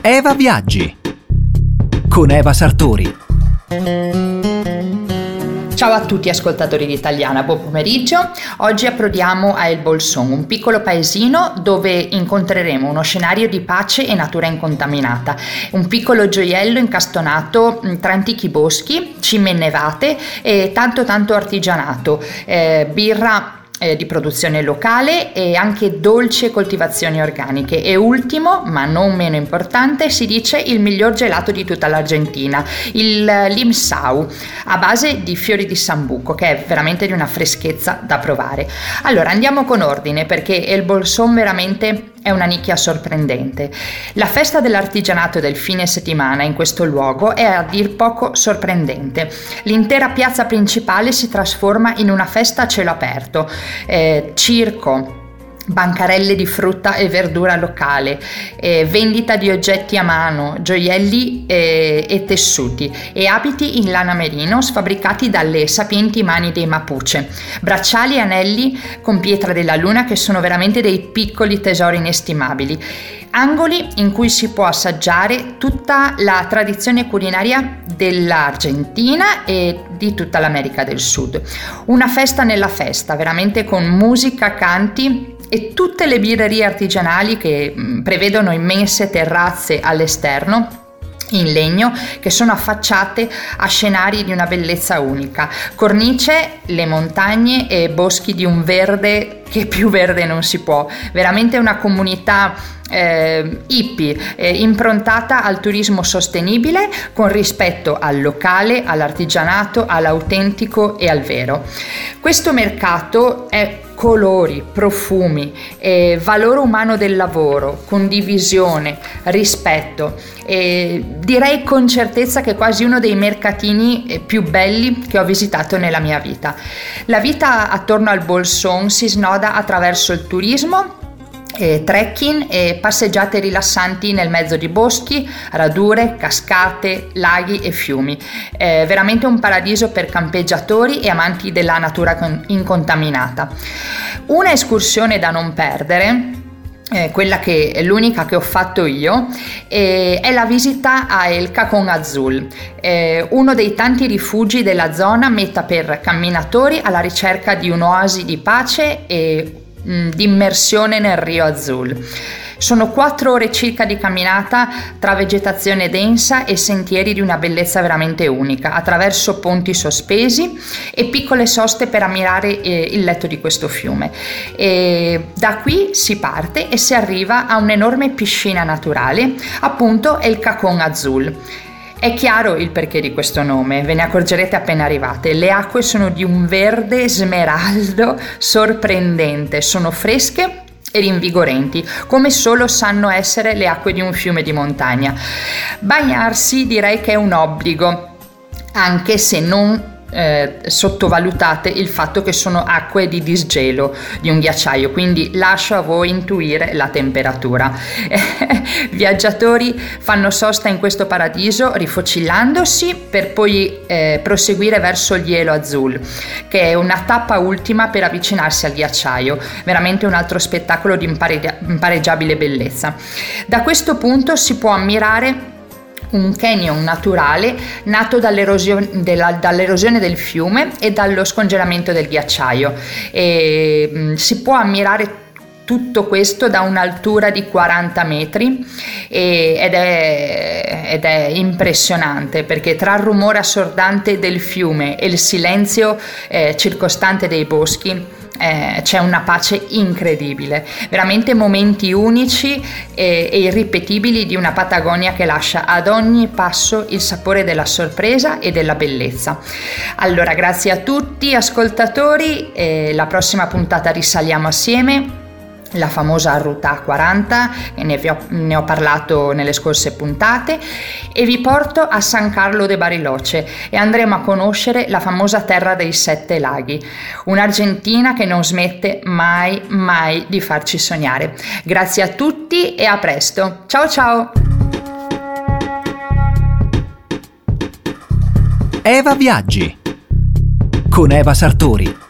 Eva Viaggi con Eva Sartori. Ciao a tutti ascoltatori di Italiana, buon pomeriggio. Oggi approdiamo a El Bolson, un piccolo paesino dove incontreremo uno scenario di pace e natura incontaminata, un piccolo gioiello incastonato tra antichi boschi, cime innevate e tanto tanto artigianato, eh, birra eh, di produzione locale e anche dolci coltivazioni organiche. E ultimo ma non meno importante si dice il miglior gelato di tutta l'Argentina il limsau a base di fiori di sambuco che è veramente di una freschezza da provare. Allora andiamo con ordine perché il bolson veramente è una nicchia sorprendente. La festa dell'artigianato del fine settimana in questo luogo è a dir poco sorprendente. L'intera piazza principale si trasforma in una festa a cielo aperto, eh, circo, bancarelle di frutta e verdura locale, eh, vendita di oggetti a mano, gioielli eh, e tessuti e abiti in lana merino sfabbricati dalle sapienti mani dei Mapuche, bracciali e anelli con pietra della luna che sono veramente dei piccoli tesori inestimabili. Angoli in cui si può assaggiare tutta la tradizione culinaria dell'Argentina e di tutta l'America del Sud. Una festa nella festa, veramente con musica, canti e tutte le birrerie artigianali che mm, prevedono immense terrazze all'esterno in legno che sono affacciate a scenari di una bellezza unica. Cornice, le montagne e boschi di un verde che più verde non si può. Veramente una comunità eh, hippie eh, improntata al turismo sostenibile con rispetto al locale, all'artigianato, all'autentico e al vero. Questo mercato è colori, profumi, eh, valore umano del lavoro, condivisione, rispetto. Eh, direi con certezza che è quasi uno dei mercatini eh, più belli che ho visitato nella mia vita. La vita attorno al Bolson si snoda attraverso il turismo eh, trekking e passeggiate rilassanti nel mezzo di boschi, radure, cascate, laghi e fiumi. È veramente un paradiso per campeggiatori e amanti della natura con- incontaminata. Una escursione da non perdere eh, quella che è l'unica che ho fatto io, eh, è la visita a El Cacon Azul, eh, uno dei tanti rifugi della zona meta per camminatori alla ricerca di un'oasi di pace e Mm, di immersione nel Rio Azul. Sono quattro ore circa di camminata tra vegetazione densa e sentieri di una bellezza veramente unica, attraverso ponti sospesi e piccole soste per ammirare eh, il letto di questo fiume. E da qui si parte e si arriva a un'enorme piscina naturale, appunto El Cacon Azul. È chiaro il perché di questo nome, ve ne accorgerete appena arrivate. Le acque sono di un verde smeraldo sorprendente, sono fresche e rinvigorenti, come solo sanno essere le acque di un fiume di montagna. Bagnarsi direi che è un obbligo, anche se non eh, sottovalutate il fatto che sono acque di disgelo di un ghiacciaio, quindi lascio a voi intuire la temperatura. Viaggiatori fanno sosta in questo paradiso rifocillandosi per poi eh, proseguire verso il Hielo Azul, che è una tappa ultima per avvicinarsi al ghiacciaio, veramente un altro spettacolo di impareggiabile bellezza. Da questo punto si può ammirare un canyon naturale nato dall'erosione, della, dall'erosione, del fiume e dallo scongelamento del ghiacciaio. E, mh, si può ammirare tutto questo da un'altura di 40 metri ed è, ed, è, impressionante perché tra il rumore assordante del fiume e il silenzio eh, circostante dei boschi eh, c'è una pace incredibile, veramente momenti unici e, e, irripetibili di una Patagonia che lascia ad ogni passo il sapore della sorpresa e della bellezza. Allora, grazie a tutti ascoltatori, eh, la prossima puntata risaliamo assieme la famosa Ruta 40, ne ho, ne ho, parlato nelle scorse puntate, e vi porto a San Carlo de Bariloce e andremo a conoscere la famosa terra dei sette laghi, un'Argentina che non smette mai, mai di farci sognare. Grazie a tutti e a presto. Ciao ciao! Eva Viaggi con Eva Sartori